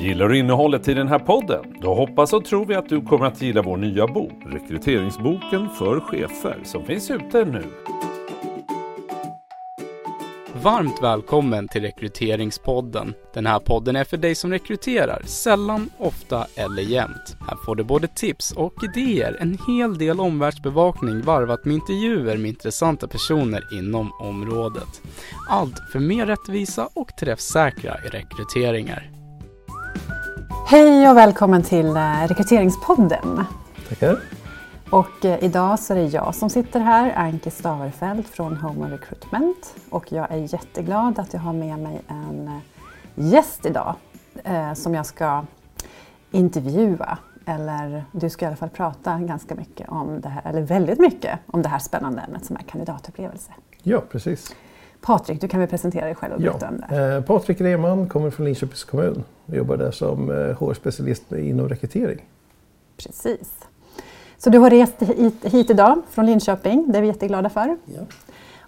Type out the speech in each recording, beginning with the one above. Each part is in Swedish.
Gillar du innehållet i den här podden? Då hoppas och tror vi att du kommer att gilla vår nya bok, Rekryteringsboken för chefer, som finns ute nu. Varmt välkommen till Rekryteringspodden. Den här podden är för dig som rekryterar, sällan, ofta eller jämt. Här får du både tips och idéer, en hel del omvärldsbevakning varvat med intervjuer med intressanta personer inom området. Allt för mer rättvisa och träffsäkra rekryteringar. Hej och välkommen till eh, Rekryteringspodden. Tackar. Och eh, idag så är det jag som sitter här, Anki Staverfeld från Home Recruitment. Och jag är jätteglad att jag har med mig en eh, gäst idag eh, som jag ska intervjua. Eller du ska i alla fall prata ganska mycket om det här, eller väldigt mycket om det här spännande ämnet som är kandidatupplevelse. Ja, precis. Patrik, du kan väl presentera dig själv och berätta om det. Eh, Patrik Rehman kommer från Linköpings kommun och jobbar där som eh, HR-specialist inom rekrytering. Precis. Så du har rest hit, hit idag från Linköping, det är vi jätteglada för. Ja.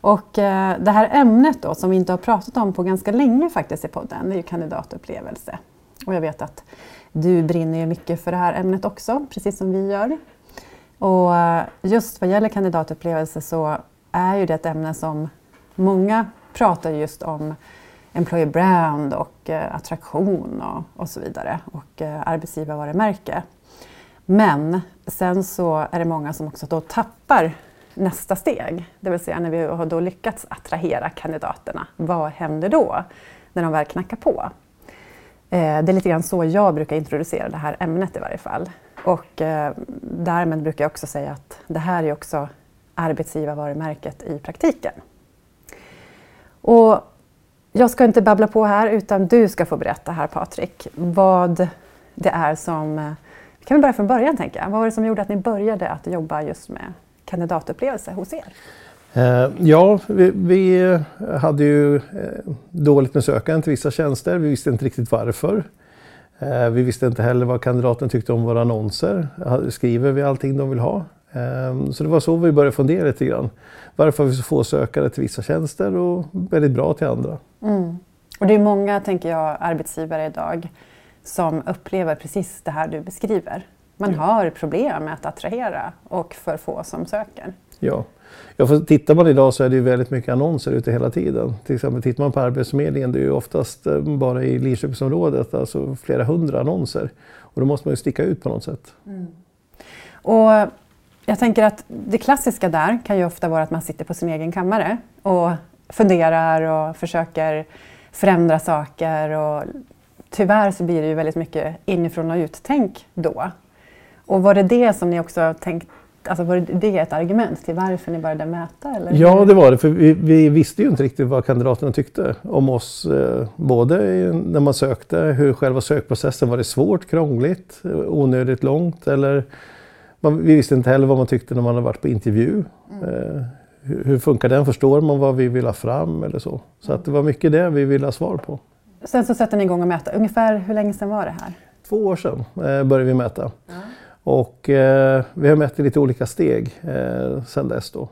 Och eh, det här ämnet då som vi inte har pratat om på ganska länge faktiskt i podden, det är ju kandidatupplevelse. Och jag vet att du brinner ju mycket för det här ämnet också, precis som vi gör. Och eh, just vad gäller kandidatupplevelse så är ju det ett ämne som många pratar just om employer brand och eh, attraktion och, och så vidare och eh, arbetsgivarvarumärke. Men sen så är det många som också då tappar nästa steg. Det vill säga när vi har då lyckats attrahera kandidaterna, vad händer då när de väl knackar på? Eh, det är lite grann så jag brukar introducera det här ämnet i varje fall. Och eh, därmed brukar jag också säga att det här är också arbetsgivarvarumärket i praktiken. Och jag ska inte babbla på här utan du ska få berätta här Patrik vad det är som... Eh, vi kan väl börja från början tänker jag. Vad var det som gjorde att ni började att jobba just med kandidatupplevelse hos er? Eh, ja, vi, vi eh, hade ju dåligt med sökande till vissa tjänster. Vi visste inte riktigt varför. Vi visste inte heller vad kandidaten tyckte om våra annonser. Skriver vi allting de vill ha? Eh, Så det var så vi började fundera lite grann. Varför har vi så få sökare till vissa tjänster och väldigt bra till andra? Och det är många, tänker jag, arbetsgivare idag som upplever precis det här du beskriver. Man har problem med att attrahera och för få som söker. Ja. ja, för tittar man idag så är det ju väldigt mycket annonser ute hela tiden. Till exempel tittar man på Arbetsförmedlingen, det är ju oftast eh, bara i Linköpingsområdet, alltså flera hundra annonser. Och då måste man ju sticka ut på något sätt. Och jag tänker att det klassiska där kan ju ofta vara att man sitter på sin egen kammare och funderar och försöker förändra saker. Och tyvärr så blir det ju väldigt mycket inifrån och uttänk då. Och var det det som ni också tänkte, alltså var det ett argument till varför ni började mäta? Eller? Ja, det var det. För vi, vi visste ju inte riktigt vad kandidaterna tyckte om oss. Eh, både när man sökte, hur själva sökprocessen, var det svårt, krångligt, onödigt långt? Eller man, vi visste inte heller vad man tyckte när man hade varit på intervju. Eh, hur, hur funkar den? Förstår man vad vi vill ha fram eller så? Så att det var mycket det vi ville ha svar på. Sen så sätter ni igång och mäta. Ungefär hur länge sedan var det här? Två år sedan eh, började vi mäta. Och eh, vi har mätt i lite olika steg eh, sedan dess. Då.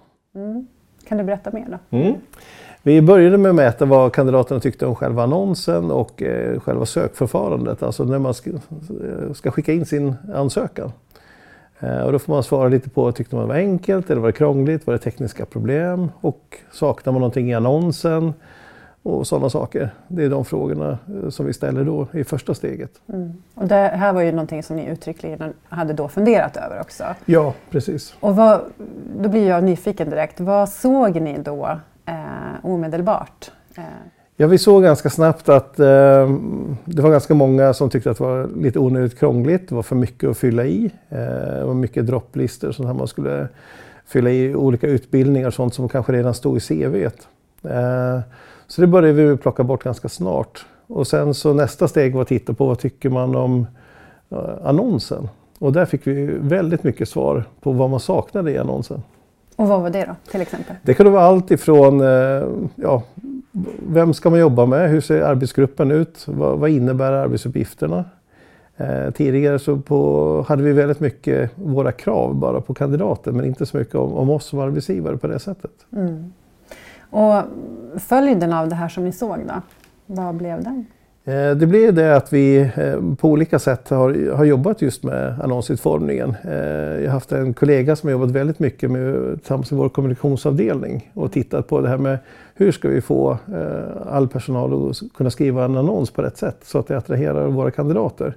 Kan du berätta mer då? Vi började med att mäta vad kandidaterna tyckte om själva annonsen och eh, själva sökförfarandet, alltså när man ska, eh, ska skicka in sin ansökan. Eh, och då får man svara lite på, tyckte man det var enkelt eller var det krångligt, var det tekniska problem och saknar man någonting i annonsen och sådana saker. Det är de frågorna eh, som vi ställer då i första steget. Och det här var ju någonting som ni uttryckligen hade då funderat över också. Ja, precis. Och vad, då blir jag nyfiken direkt. Vad såg ni då eh, omedelbart? Eh, Ja, vi såg ganska snabbt att eh, det var ganska många som tyckte att det var lite onödigt krångligt. Det var för mycket att fylla i. Eh, det var mycket dropplistor som man skulle fylla i olika utbildningar och sånt som kanske redan stod i CVt. Eh, så det började vi plocka bort ganska snart. Och sen så nästa steg var att titta på vad tycker man om eh, annonsen. Och där fick vi väldigt mycket svar på vad man saknade i annonsen. och vad var det då till exempel? Det kan vara allt ifrån eh, ja, vem ska man jobba med? Hur ser arbetsgruppen ut? Vad, vad innebär arbetsuppgifterna? Eh, tidigare så på, hade vi väldigt mycket våra krav bara på kandidater men inte så mycket om, om oss som arbetsgivare på det sättet. Mm. Och följden av det här som ni såg då? Vad blev den? Eh, det blir det att vi eh, på olika sätt har, har jobbat just med annonsutformningen. Eh, jag har haft en kollega som har jobbat väldigt mycket med, tillsammans med vår kommunikationsavdelning och tittat på det här med hur ska vi få all personal att kunna skriva en annons på rätt sätt så att det attraherar våra kandidater.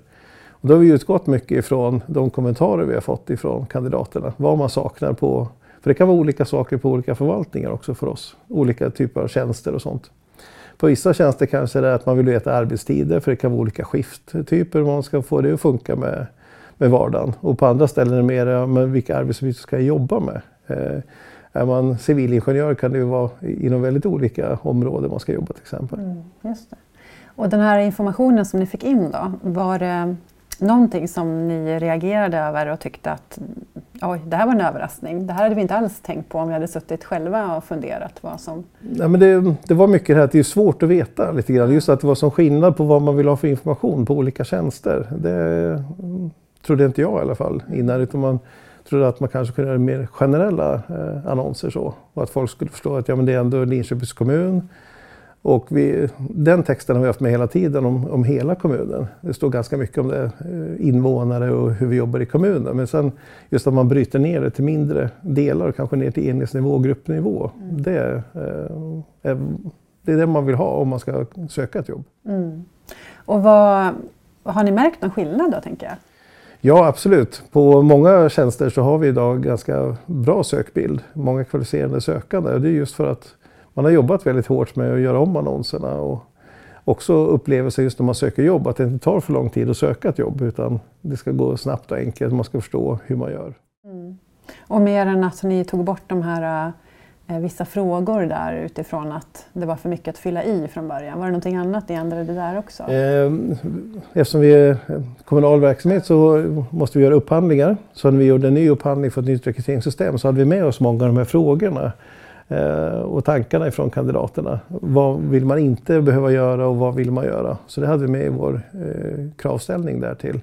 Och då har vi utgått mycket ifrån de kommentarer vi har fått ifrån kandidaterna. Vad man saknar på, för det kan vara olika saker på olika förvaltningar också för oss. Olika typer av tjänster och sånt. På vissa tjänster kanske det är att man vill veta arbetstider för det kan vara olika skifttyper man ska få det att funka med, med vardagen. Och på andra ställen är det mer men vilka arbetsuppgifter ska jag jobba med. Eh, är man civilingenjör kan det ju vara inom väldigt olika områden man ska jobba till exempel. Mm, just det. Och den här informationen som ni fick in då, var det någonting som ni reagerade över och tyckte att oj, det här var en överraskning. Det här hade vi inte alls tänkt på om vi hade suttit själva och funderat vad som... Nej, men det, det var mycket det här att det är svårt att veta lite grann. Just att det var som skillnad på vad man vill ha för information på olika tjänster. Det mm, trodde inte jag i alla fall innan. Utan man trodde att man kanske kunde göra mer generella eh, annonser så. Och att folk skulle förstå att ja, men det är ändå Linköpings kommun och vi, den texten har vi haft med hela tiden om, om hela kommunen. Det står ganska mycket om det, eh, invånare och hur vi jobbar i kommunen. Men sen just att man bryter ner det till mindre delar, kanske ner till enhetsnivå och gruppnivå. Mm. Det, eh, är, det är det man vill ha om man ska söka ett jobb. Mm. Och vad, har ni märkt någon skillnad då, tänker jag? Ja, absolut. På många tjänster så har vi idag ganska bra sökbild. Många kvalificerade sökande. Det är just för att man har jobbat väldigt hårt med att göra om annonserna och också upplevelse just när man söker jobb att det inte tar för lång tid att söka ett jobb utan det ska gå snabbt och enkelt. Man ska förstå hur man gör. Mm. Och mer än att ni tog bort de här eh, vissa frågor där utifrån att det var för mycket att fylla i från början. Var det någonting annat ni ändrade där också? Eh, eftersom vi är kommunal verksamhet så måste vi göra upphandlingar. Så när vi gjorde en ny upphandling för ett nytt rekryteringssystem så hade vi med oss många av de här frågorna. Eh, och tankarna ifrån kandidaterna. Vad vill man inte behöva göra och vad vill man göra? Så det hade vi med i vår eh, kravställning där till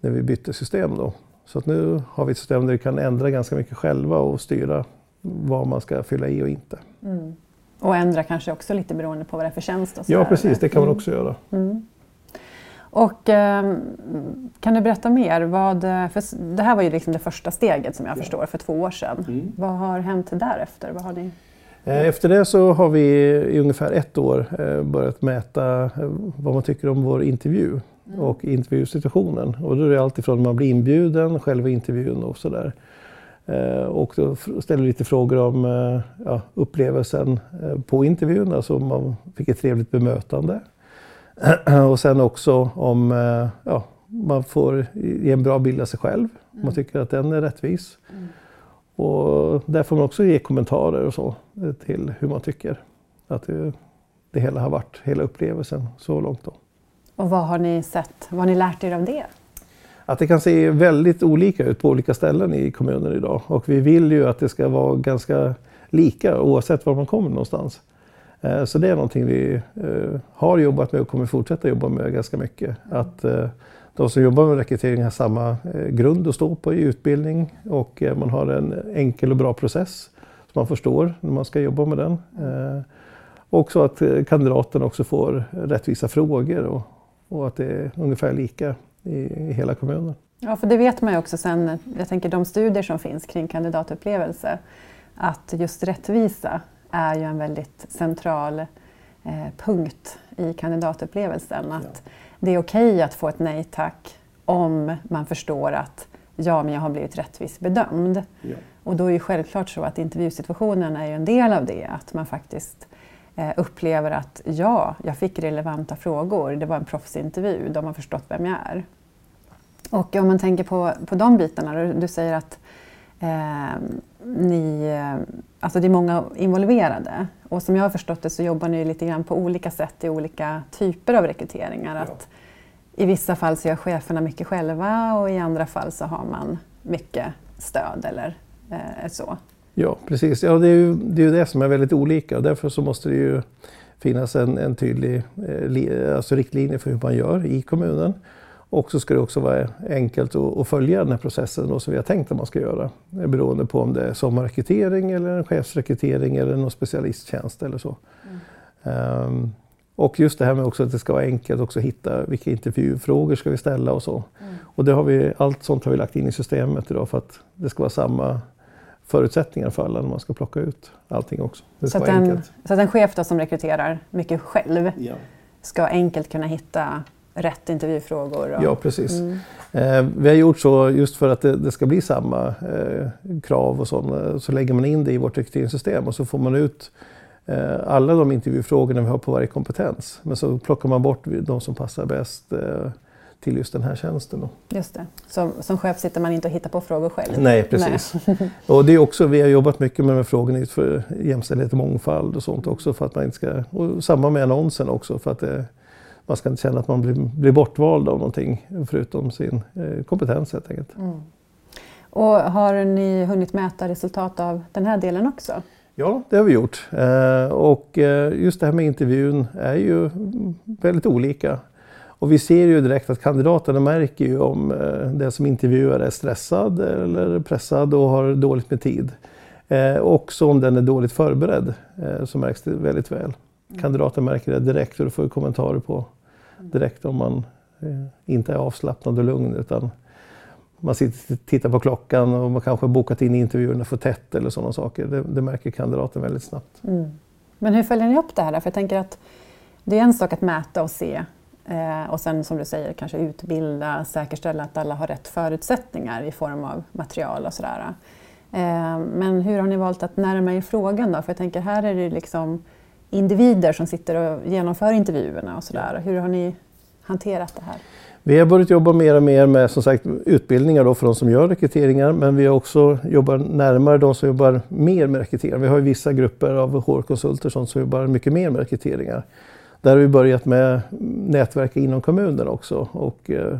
när vi bytte system. Då. Så att nu har vi ett system där vi kan ändra ganska mycket själva och styra vad man ska fylla i och inte. Mm. Och ändra kanske också lite beroende på vad det är för tjänst? Ja, precis. Det kan man mm. också göra. Mm. Och eh, kan du berätta mer? Vad, för det här var ju liksom det första steget som jag ja. förstår för två år sedan. Mm. Vad har hänt därefter? Vad har ni... Eh, efter det så har vi i ungefär ett år eh, börjat mäta eh, vad man tycker om vår intervju mm. och intervjusituationen. Och då är det alltifrån man blir inbjuden, själva intervjun och sådär. Och då ställer vi lite frågor om ja, upplevelsen på intervjun, alltså om man fick ett trevligt bemötande. och sen också om eh, ja, man får ge en bra bild av sig själv. Om man mm. tycker att den är rättvis. Mm. Och där får man också ge kommentarer och så eh, till hur man tycker att det, det hela har varit, hela upplevelsen så långt. Då. Och vad har ni sett, vad har ni lärt er av det? Att det kan se väldigt olika ut på olika ställen i kommunen idag och vi vill ju att det ska vara ganska lika oavsett var man kommer någonstans. Eh, så det är någonting vi eh, har jobbat med och kommer fortsätta jobba med ganska mycket. Att eh, de som jobbar med rekrytering har samma grund att stå på i utbildning och man har en enkel och bra process som man förstår när man ska jobba med den. Och så att kandidaterna också får rättvisa frågor och, att det är ungefär lika i, i hela kommunen. Ja, för det vet man ju också sen, jag tänker de studier som finns kring kandidatupplevelse, att just rättvisa är ju en väldigt central eh, punkt i kandidatupplevelsen. Att ja. Det är okej okay att få ett nej tack om man förstår att ja, men jag har blivit rättvist bedömd. Ja. Och då är ju självklart så att intervjusituationen är en del av det, att man faktiskt eh, upplever att ja, jag fick relevanta frågor, det var en proffsintervju, de har förstått vem jag är. Och om man tänker på, på de bitarna, du säger att eh, ni, alltså det är många involverade. Och som jag har förstått det så jobbar ni lite grann på olika sätt i olika typer av rekryteringar. Ja. Att I vissa fall så gör cheferna mycket själva och i andra fall så har man mycket stöd eller eh, så. Ja, precis. Ja, det är ju det, är det som är väldigt olika och därför så måste det ju finnas en, en tydlig eh, alltså riktlinje för hur man gör i kommunen. Och så ska det också vara enkelt att, följa den här processen då, som vi har tänkt att man ska göra. Beroende på om det är sommarrekrytering eller en chefsrekrytering eller någon specialisttjänst eller så. Mm. Um, Och just det här med också att det ska vara enkelt också att hitta vilka intervjufrågor ska vi ställa och så. Mm. Och det har vi, allt sånt har vi lagt in i systemet idag för att det ska vara samma förutsättningar för alla när man ska plocka ut allting också. Det så, att en, så att en chef som rekryterar mycket själv ja. ska enkelt kunna hitta rätt intervjufrågor? Och, ja, precis. Mm. Eh, vi har gjort så just för att det, det ska bli samma eh, krav och så, så lägger man in det i vårt rekryteringssystem och så får man ut eh, alla de intervjufrågorna vi har på varje kompetens. Men så plockar man bort de som passar bäst eh, till just den här tjänsten. Då. Just det. Som, som chef sitter man inte och hittar på frågor själv? Nej, precis. Nej. och det är också, vi har jobbat mycket med de här frågorna för jämställdhet och mångfald och sånt också för att man inte ska, och samma med annonsen också för att det, man ska inte känna att man blir, blir bortvald av någonting förutom sin eh, kompetens helt enkelt. Mm. Och har ni hunnit mäta resultat av den här delen också? Ja, det har vi gjort. Eh, och eh, just det här med intervjun är ju väldigt olika. Och vi ser ju direkt att kandidaterna märker ju om den som intervjuar är stressad eller pressad och har dåligt med tid. Också om den är dåligt förberedd så märks det väldigt väl. Mm. Kandidaten märker det direkt och du får kommentarer på direkt om man eh, inte är avslappnad och lugn utan man sitter och tittar på klockan och man kanske har bokat in intervjuerna för tätt eller sådana saker. Det, det märker kandidaten väldigt snabbt. Mm. Men hur följer ni upp det här? För jag tänker att det är en sak att mäta och se Eh, och sen som du säger kanske utbilda, säkerställa att alla har rätt förutsättningar i form av material och sådär. Eh, men hur har ni valt att närma er frågan då? För jag tänker här är det liksom individer som sitter och genomför intervjuerna och sådär. Hur har ni hanterat det här? Vi har börjat jobba mer och mer med som sagt, utbildningar då för de som gör rekryteringar men vi har också jobbat närmare de som jobbar mer med rekryteringar. Vi har vissa grupper av HR-konsulter som jobbar mycket mer med rekryteringar. Där har vi börjat med nätverk inom kommunen också. Och, eh,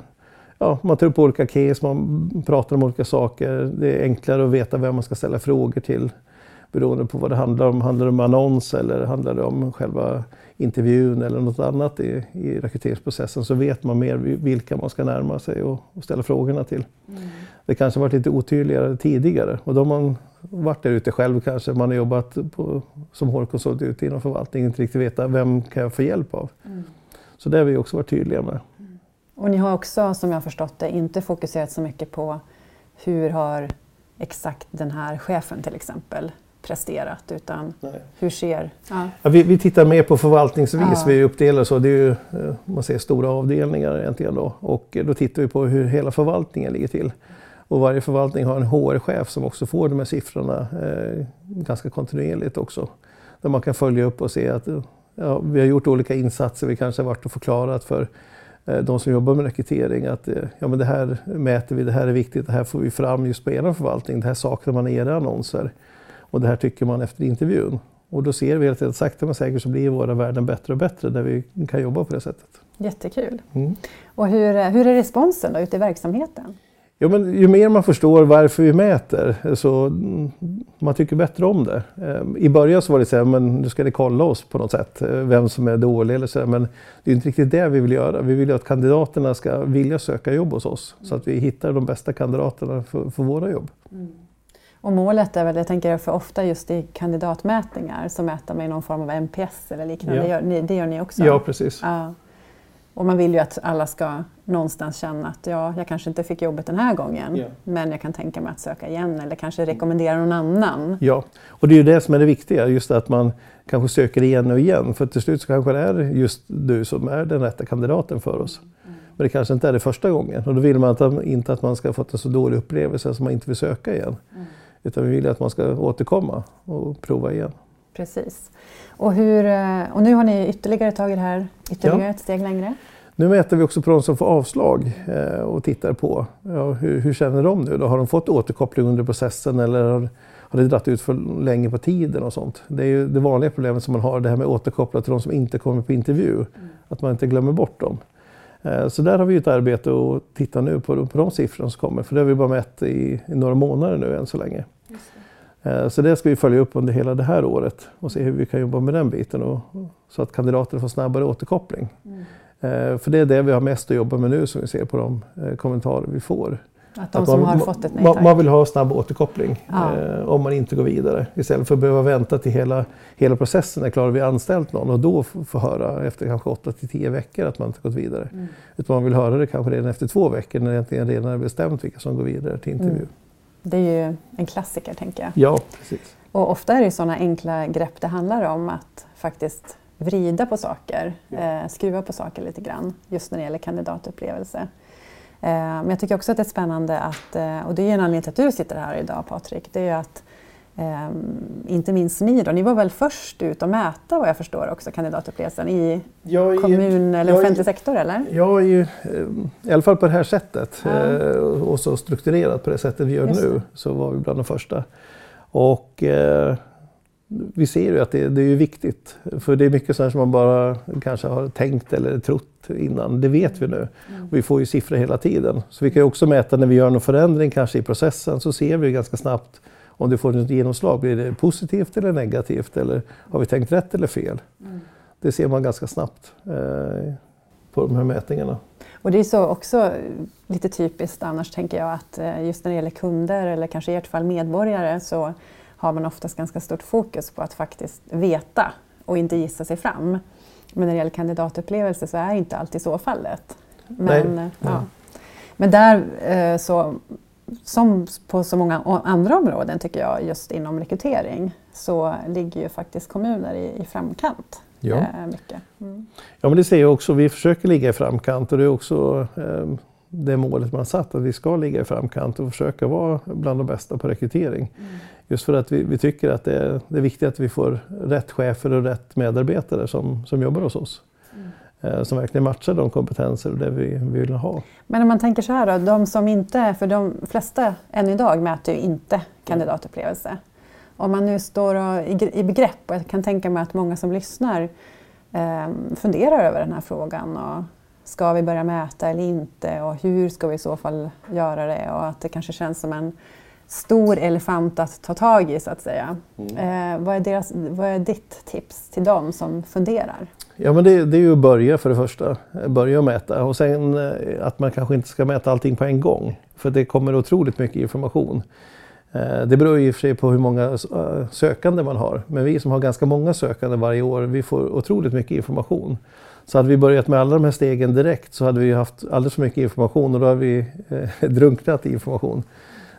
ja, man tar upp olika case, man pratar om olika saker. Det är enklare att veta vem man ska ställa frågor till beroende på vad det handlar om. Handlar det om annons eller handlar det om själva intervjun eller något annat i, i rekryteringsprocessen så vet man mer vilka man ska närma sig och, och ställa frågorna till. Mm. Det kanske varit lite otydligare tidigare och då har man varit där ute själv kanske. Man har jobbat på, som HR-konsult ute inom förvaltningen, inte riktigt veta vem kan jag få hjälp av. Mm. Så det har vi också varit tydliga med. Mm. Och ni har också, som jag har förstått det, inte fokuserat så mycket på hur har exakt den här chefen till exempel presterat utan Nej. hur ser... Ja. ja vi, vi, tittar mer på förvaltningsvis, ja. vi uppdelar så. Det är ju, eh, man ser stora avdelningar egentligen då och då tittar vi på hur hela förvaltningen ligger till. Och varje förvaltning har en HR-chef som också får de här siffrorna eh, ganska kontinuerligt också. Där man kan följa upp och se att ja, vi har gjort olika insatser. Vi kanske har varit och förklarat för eh, de som jobbar med rekrytering att eh, ja, men det här mäter vi, det här är viktigt, det här får vi fram just på er förvaltning. Det här saknar man i era annonser. Och det här tycker man efter intervjun. Och då ser vi att sakta men säkert så blir våra värden bättre och bättre där vi kan jobba på det sättet. Jättekul. Mm. Och hur, hur är responsen då ute i verksamheten? Ja, men ju mer man förstår varför vi mäter så man tycker bättre om det. Ehm, I början så var det så här, men nu ska ni kolla oss på något sätt, eh, vem som är dålig eller så här, men det är inte riktigt det vi vill göra. Vi vill ju att kandidaterna ska vilja söka jobb hos oss så att vi hittar de bästa kandidaterna för, för våra jobb. Mm. Och målet är väl, jag tänker för ofta just i kandidatmätningar så mäter man någon form av NPS eller liknande. Ja. Det, gör ni, det gör ni också? Ja, precis. Ja. Och man vill ju att alla ska någonstans känna att ja, jag kanske inte fick jobbet den här gången, ja. men jag kan tänka mig att söka igen eller kanske rekommendera någon annan. Ja, och det är ju det som är det viktiga, just att man kanske söker igen och igen. För till slut så kanske det är just du som är den rätta kandidaten för oss. Mm. Men det kanske inte är det första gången och då vill man att, inte att man ska ha fått en så dålig upplevelse som man inte vill söka igen. Mm. Utan vi vill att man ska återkomma och prova igen. Precis. Och, hur, eh, och nu har ni ytterligare tagit det här ytterligare ja. ett steg längre? Nu mäter vi också på de som får avslag eh, och tittar på ja, hur, hur, känner de nu? Då? Har de fått återkoppling under processen eller har, har det dragit ut för länge på tiden och sånt? Det är ju det vanliga problemet som man har, det här med återkoppla till de som inte kommer på intervju. Mm. Att man inte glömmer bort dem. Eh, så där har vi ett arbete att titta nu på, på de siffrorna som kommer, för det har vi bara mätt i, i några månader nu än så länge. Eh, så det ska vi följa upp under hela det här året och se hur vi kan jobba med den biten och, så att kandidater får snabbare återkoppling. Mm. Eh, för det är det vi har mest att jobba med nu som vi ser på de kommentarer vi får. Att de som man, har fått ett nej tack. man vill ha snabb återkoppling Ja. eh, om man inte går vidare. Istället för att behöva vänta till hela, hela processen är klar och vi har anställt någon och då få få höra efter kanske 8 till 10 veckor att man inte gått vidare. Mm. Utan man vill höra det kanske redan efter två veckor när det egentligen redan är bestämt vilka som går vidare till intervju. Mm. Det är ju en klassiker tänker jag. Ja, precis. Och ofta är det sådana enkla grepp det handlar om att faktiskt vrida på saker, eh, skruva på saker lite grann just när det gäller kandidatupplevelse. Eh, men jag tycker också att det är spännande att, eh, och det är ju en anledning till att du sitter här idag Patrik, det är ju att eh, inte minst ni då, ni var väl först ut att mäta vad jag förstår också kandidatupplevelsen i är, kommun eller jag är- offentlig sektor eller? jag är ju, eh, i alla fall på det här sättet Ja. eh, och så strukturerat på det sättet vi gör Just nu, det. så var vi bland de första. Och eh, vi ser ju att det, det är ju viktigt. För det är mycket sånt som man bara kanske har tänkt eller trott innan. Det vet vi nu. Mm. Vi får ju siffror hela tiden. Så vi kan ju också mäta när vi gör någon förändring kanske i processen så ser vi ganska snabbt om det får ett genomslag. Blir det positivt eller negativt? Eller har vi tänkt rätt eller fel? Mm. Det ser man ganska snabbt eh, på de här mätningarna. Och det är så också lite typiskt annars tänker jag att eh, just när det gäller kunder eller kanske i ert fall medborgare så har man oftast ganska stort fokus på att faktiskt veta och inte gissa sig fram. Men när det gäller kandidatupplevelse så är inte alltid så fallet. Men, Nej, eh, ja. Men där eh, så som på så många andra områden tycker jag just inom rekrytering så ligger ju faktiskt kommuner i, i framkant. Ja. eh, mycket. Mm. Ja, men det ser jag också. Vi försöker ligga i framkant och det är också eh, det målet man satt, att vi ska ligga i framkant och försöka vara bland de bästa på rekrytering. Just för att vi, vi tycker att det är, det är viktigt att vi får rätt chefer och rätt medarbetare som, som jobbar hos oss. Eh, som verkligen matchar de kompetenser och det vi, vill ha. Men om man tänker så här då, de som inte, för de flesta än idag mäter ju inte kandidatupplevelse. Om man nu står och, i, i begrepp, och jag kan tänka mig att många som lyssnar eh, funderar över den här frågan. Och ska vi börja mäta eller inte och hur ska vi i så fall göra det? Och att det kanske känns som en stor elefant att ta tag i så att säga. Eh, vad, är deras, vad är ditt tips till dem som funderar? Ja, men det, det är ju att börja för det första. Börja mäta och sen eh, att man kanske inte ska mäta allting på en gång. För det kommer otroligt mycket information. Eh, Det beror ju i och för sig på hur många eh, sökande man har. Men vi som har ganska många sökande varje år, vi får otroligt mycket information. Så hade vi börjat med alla de här stegen direkt så hade vi haft alldeles för mycket information och då hade vi eh, drunknat i information.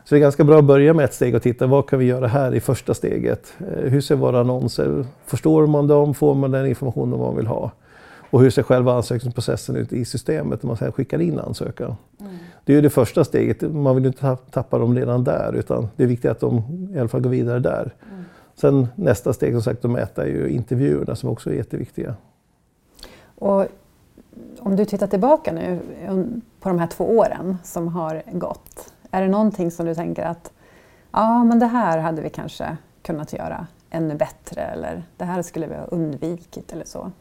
Så det är ganska bra att börja med ett steg och titta vad kan vi göra här i första steget. Eh, Hur ser våra annonser? Förstår man dem? Får man den informationen man vill ha? Och hur ser själva ansökningsprocessen ut i systemet när man sedan skickar in ansökan? Det är ju det första steget. Man vill inte tapp- tappa dem redan där utan det är viktigt att de i alla fall går vidare där. Sen nästa steg som sagt att mäta är ju intervjuerna som också är jätteviktiga. Och om du tittar tillbaka nu på de här två åren som har gått. Är det någonting som du tänker att ja, men det här hade vi kanske kunnat göra ännu bättre eller det här skulle vi ha undvikit eller så?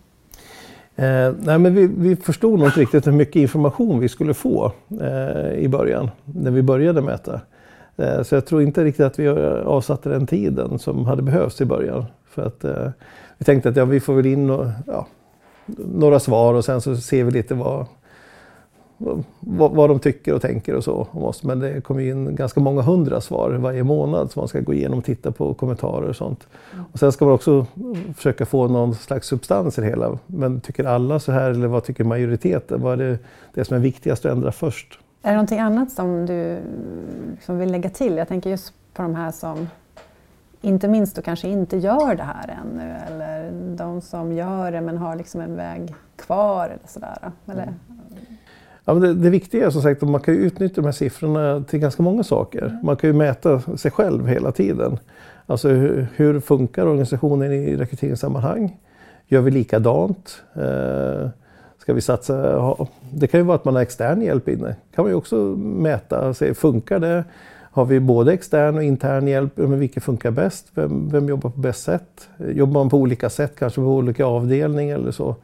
Eh, nej, men vi, vi förstod nog inte riktigt hur mycket information vi skulle få eh, i början, när vi började mäta. Eh, så jag tror inte riktigt att vi avsatte den tiden som hade behövts i början. För att, eh, vi tänkte att ja, vi får väl in och, ja, några svar och sen så ser vi lite vad, vad, vad de tycker och tänker och så om oss. Men det kommer in ganska många hundra svar varje månad som man ska gå igenom och titta på kommentarer och sånt. Och sen ska man också försöka få någon slags substans i det hela. Men tycker alla så här eller vad tycker majoriteten? Vad är det, det som är viktigast att ändra först? Är det någonting annat som du som vill lägga till? Jag tänker just på de här som inte minst då kanske inte gör det här ännu eller de som gör det men har liksom en väg kvar eller sådär. Eller, Ja, men det, det viktiga är som sagt att man kan utnyttja de här siffrorna till ganska många saker. Man kan ju mäta sig själv hela tiden. Alltså hur, hur funkar organisationen i rekryteringssammanhang? Gör vi likadant? Eh, ska vi satsa? ha- Det kan ju vara att man har extern hjälp inne. kan man ju också mäta se, funkar det? Har vi både extern och intern hjälp? Men vilket funkar bäst? Vem, vem jobbar på bäst sätt? Jobbar man på olika sätt, kanske på olika avdelningar eller så?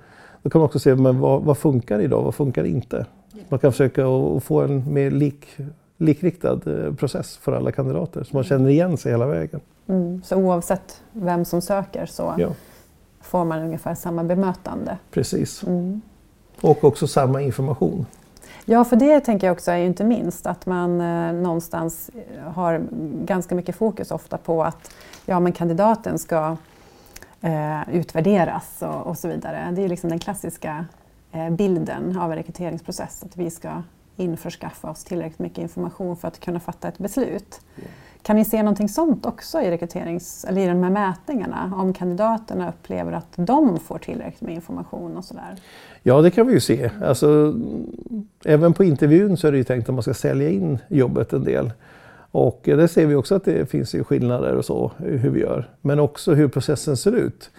Då kan man också se men vad, vad funkar idag, vad funkar inte? Man kan försöka att få en mer lik, likriktad eh, process för alla kandidater så man känner igen sig hela vägen. mm, så oavsett vem som söker så Ja, får man ungefär samma bemötande. precis. Mm. Och också samma information. Ja, för det tänker jag också är ju inte minst att man eh, någonstans har ganska mycket fokus ofta på att ja, men kandidaten ska eh, utvärderas och, och, så vidare. Det är liksom den klassiska eh, bilden av en rekryteringsprocess, att vi ska införskaffa oss tillräckligt mycket information för att kunna fatta ett beslut. Mm. Kan ni se någonting sånt också i, rekryterings, eller i de här mätningarna? Om kandidaterna upplever att de får tillräckligt med information och sådär? Ja, det kan vi ju se. Alltså, även på intervjun så är det ju tänkt att man ska sälja in jobbet en del. Och där ser vi också att det finns ju skillnader och så, hur vi gör. Men också hur processen ser ut.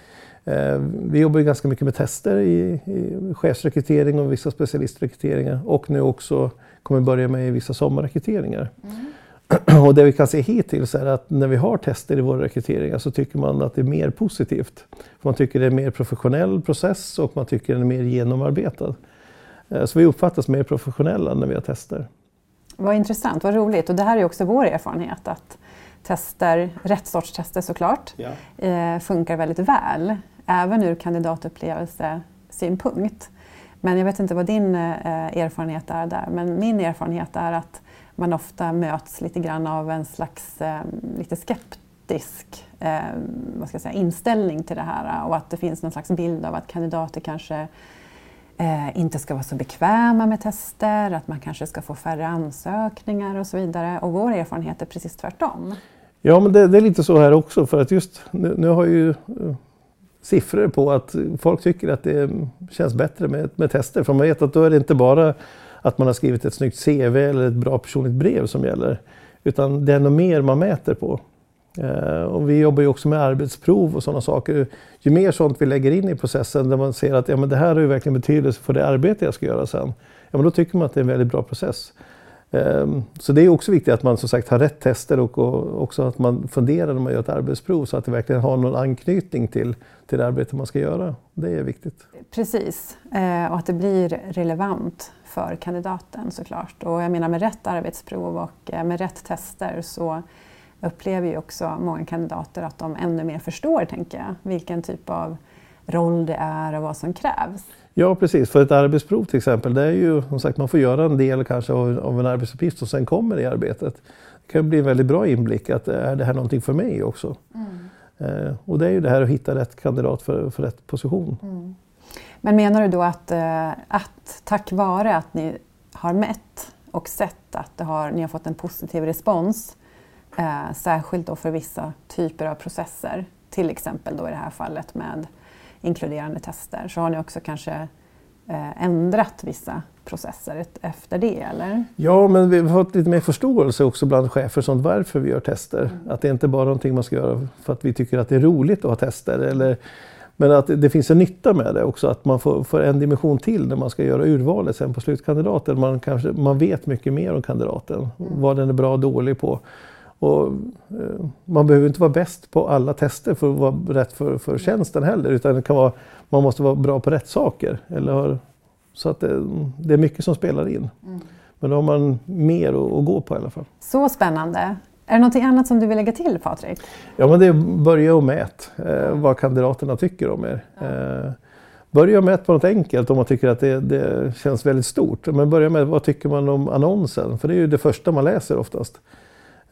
Eh, vi jobbar ganska mycket med tester i, i chefsrekrytering och vissa specialistrekryteringar och nu också kommer börja med vissa sommarrekryteringar. Mm. Och det vi kan se hittills är att när vi har tester i våra rekryteringar så tycker man att det är mer positivt. Man tycker det är en mer professionell process och man tycker den är mer genomarbetad. Eh, så vi uppfattas mer professionella när vi har tester. Vad intressant, vad roligt. Och det här är också vår erfarenhet att tester, rätt sorts tester såklart, ja. eh, funkar väldigt väl. Även ur kandidatupplevelsesynpunkt. Men jag vet inte vad din eh, erfarenhet är där, men min erfarenhet är att man ofta möts lite grann av en slags eh, lite skeptisk vad ska jag säga, inställning till det här och att det finns någon slags bild av att kandidater kanske eh, inte ska vara så bekväma med tester, att man kanske ska få färre ansökningar och så vidare. Och vår erfarenhet är precis tvärtom. Ja, men det, det är lite så här också för att just nu, nu har ju eh, siffror på att folk tycker att det känns bättre med, med tester. För man vet att då är det inte bara att man har skrivit ett snyggt CV eller ett bra personligt brev som gäller. Utan det är nog mer man mäter på. Eh, och vi jobbar ju också med arbetsprov och sådana saker. Ju mer sånt vi lägger in i processen där man ser att ja, men det här har ju verkligen betydelse för det arbete jag ska göra sen. Ja, men då tycker man att det är en väldigt bra process. Ehm, så det är också viktigt att man som sagt har rätt tester och också att man funderar när man gör ett arbetsprov så att det verkligen har någon anknytning till, till det arbete man ska göra. Det är viktigt. Precis, eh, och att det blir relevant för kandidaten såklart. Och jag menar med rätt arbetsprov och eh, med rätt tester så upplever ju också många kandidater att de ännu mer förstår, tänker jag, vilken typ av roll det är och vad som krävs. Ja precis, för ett arbetsprov till exempel, det är ju som sagt man får göra en del kanske av, av en arbetsuppgift och sen kommer det i arbetet. Det kan bli en väldigt bra inblick att är det här någonting för mig också? Mm. Eh, och det är ju det här att hitta rätt kandidat för, för rätt position. Mm. Men menar du då att, eh, att tack vare att ni har mätt och sett att har, ni har fått en positiv respons Eh, särskilt då för vissa typer av processer, till exempel då i det här fallet med inkluderande tester, så har ni också kanske eh, ändrat vissa processer efter det, eller? Ja, men vi har fått lite mer förståelse också bland chefer som varför vi gör tester. Mm. Att det inte bara är någonting man ska göra för att vi tycker att det är roligt att ha tester. Eller, men att det finns en nytta med det också, att man får, får en dimension till när man ska göra urvalet sen på slutkandidaten. Man, kanske, man vet mycket mer om kandidaten, mm. vad den är bra och dålig på. Och, eh, man behöver inte vara bäst på alla tester för att vara rätt för, för tjänsten heller. Utan det kan vara, man måste vara bra på rätt saker. Eller, så att det, det är mycket som spelar in. Mm. Men då har man mer att, att, gå på i alla fall. Så spännande. Är det något annat som du vill lägga till Patrik? Ja, men det är börja och mät eh, vad kandidaterna tycker om er. Eh, börja med på något enkelt om man tycker att det, det, känns väldigt stort. Men börja med vad tycker man om annonsen? För det är ju det första man läser oftast.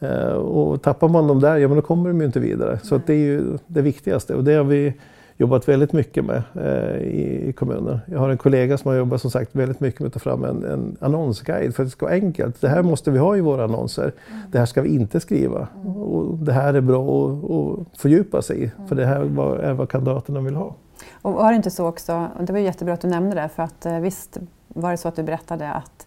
Eh, och tappar man dem där, ja men då kommer de ju inte vidare. Så det är ju det viktigaste och det har vi jobbat väldigt mycket med eh, i, i kommunen. Jag har en kollega som har jobbat som sagt väldigt mycket med att ta fram en, en annonsguide för att det ska vara enkelt. Det här måste vi ha i våra annonser. Det här ska vi inte skriva. Och det här är bra att, att fördjupa sig i, för det här är vad kandidaterna vill ha. Och var det inte så också, och det var jättebra att du nämnde det, för att eh, visst var det så att du berättade att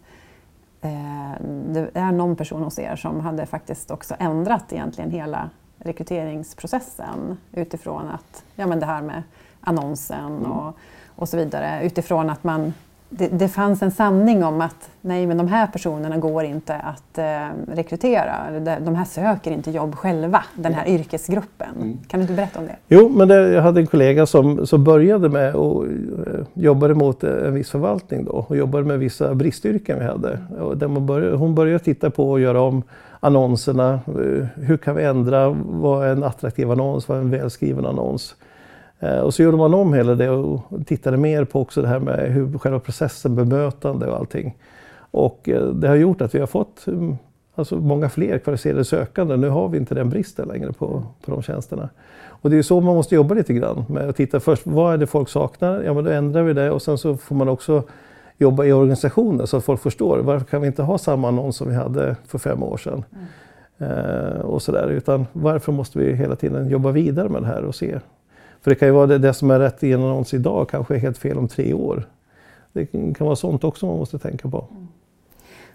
det är någon person hos er som hade faktiskt också ändrat egentligen hela rekryteringsprocessen utifrån att, ja men det här med annonsen mm. och, och så vidare, utifrån att man det, det, fanns en sanning om att nej, men de här personerna går inte att eh, rekrytera. De här söker inte jobb själva, den här yrkesgruppen. Mm. Kan du inte berätta om det? Jo, men det, jag hade en kollega som, som började med och eh, jobbade mot en viss förvaltning då och jobbade med vissa bristyrken vi hade. Och där man började, hon började titta på att göra om annonserna. Eh, hur kan vi ändra? Vad är en attraktiv annons? Vad är en välskriven annons? Eh, och så gjorde man om hela det och tittade mer på också det här med hur själva processen, bemötande och allting. Och eh, det har gjort att vi har fått mm, alltså många fler kvalificerade sökande. Nu har vi inte den bristen längre på, på de tjänsterna. Och det är så man måste jobba lite grann med att titta först, vad är det folk saknar? Ja men då ändrar vi det och sen så får man också jobba i organisationen så att folk förstår. Varför kan vi inte ha samma annons som vi hade för fem år sedan? Mm. Eh, och sådär. Utan varför måste vi hela tiden jobba vidare med det här och se? För det kan ju vara det, det som är rätt i en annons idag kanske är helt fel om tre år. Det kan vara sånt också man måste tänka på. Mm.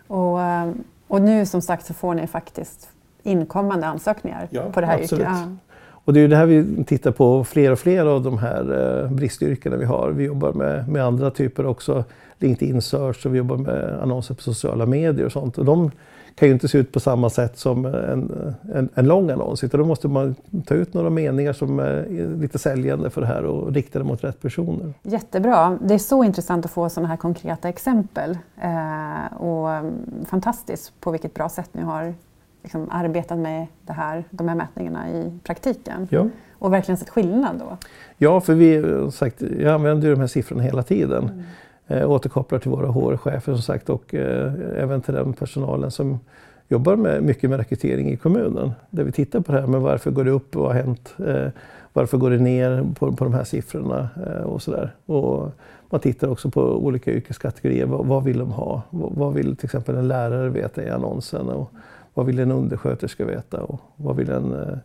Och, eh, och nu som sagt så får ni faktiskt inkommande ansökningar ja, på det här absolut. yrket. Ja. Och det är det här vi tittar på, fler och fler av de här eh, bristyrkena vi har. Vi jobbar med, med andra typer också, LinkedIn Search och vi jobbar med annonser på sociala medier och sånt. Och de kan ju inte se ut på samma sätt som en, en, en lång annons utan då måste man ta ut några meningar som är lite säljande för det här och rikta det mot rätt personer. Jättebra. Det är så intressant att få sådana här konkreta exempel eh, och mm, fantastiskt på vilket bra sätt ni har liksom arbetat med det här, de här mätningarna i praktiken. Ja. Och verkligen sett skillnad då? Ja, för vi, sagt, jag använder ju de här siffrorna hela tiden. Mm. Eh, återkopplar till våra HR-chefer som sagt och eh, även till den personalen som jobbar med, mycket med rekrytering i kommunen. Där vi tittar på det här med varför går det upp, vad har hänt, eh, varför går det ner på, på de här siffrorna eh, och sådär. man tittar också på olika yrkeskategorier. Vad, vad vill de ha? Vad, vad, vill till exempel en lärare veta i annonsen? Och vad vill en undersköterska veta? Och vad vill en, eh,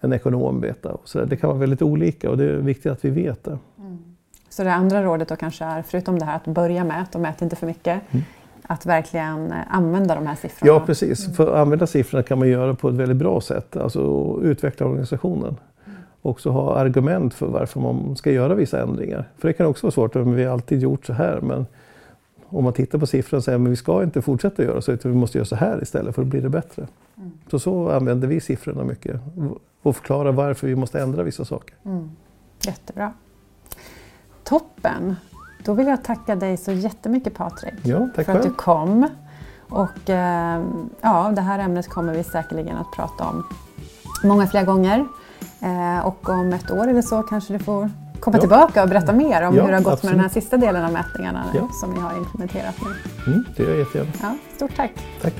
en ekonom veta? Och så där. Det kan vara väldigt olika och det är viktigt att vi vet det. Mm. Så det andra rådet då kanske är, förutom det här att börja med och mät inte för mycket, mm. att verkligen eh, använda de här siffrorna? Ja precis, för att använda siffrorna kan man göra på ett väldigt bra sätt, alltså utveckla organisationen. Mm. Också ha argument för varför man ska göra vissa ändringar. För det kan också vara svårt, vi har alltid gjort så här men om man tittar på siffrorna och säger att vi ska inte fortsätta göra så utan vi måste göra så här istället för då blir det bättre. Mm. Så så använder vi siffrorna mycket och förklarar varför vi måste ändra vissa saker. Mm. Jättebra. Toppen! Då vill jag tacka dig så jättemycket Patrik ja, för själv. att du kom. Och eh, ja, det här ämnet kommer vi säkerligen att prata om många fler gånger. Eh, och om ett år eller så kanske du får komma ja. tillbaka och berätta mer om ja, hur det har gått absolut. med den här sista delen av mätningarna som ni har implementerat nu. Mm, det gör jag jättegärna. Ja, stort tack! Tack!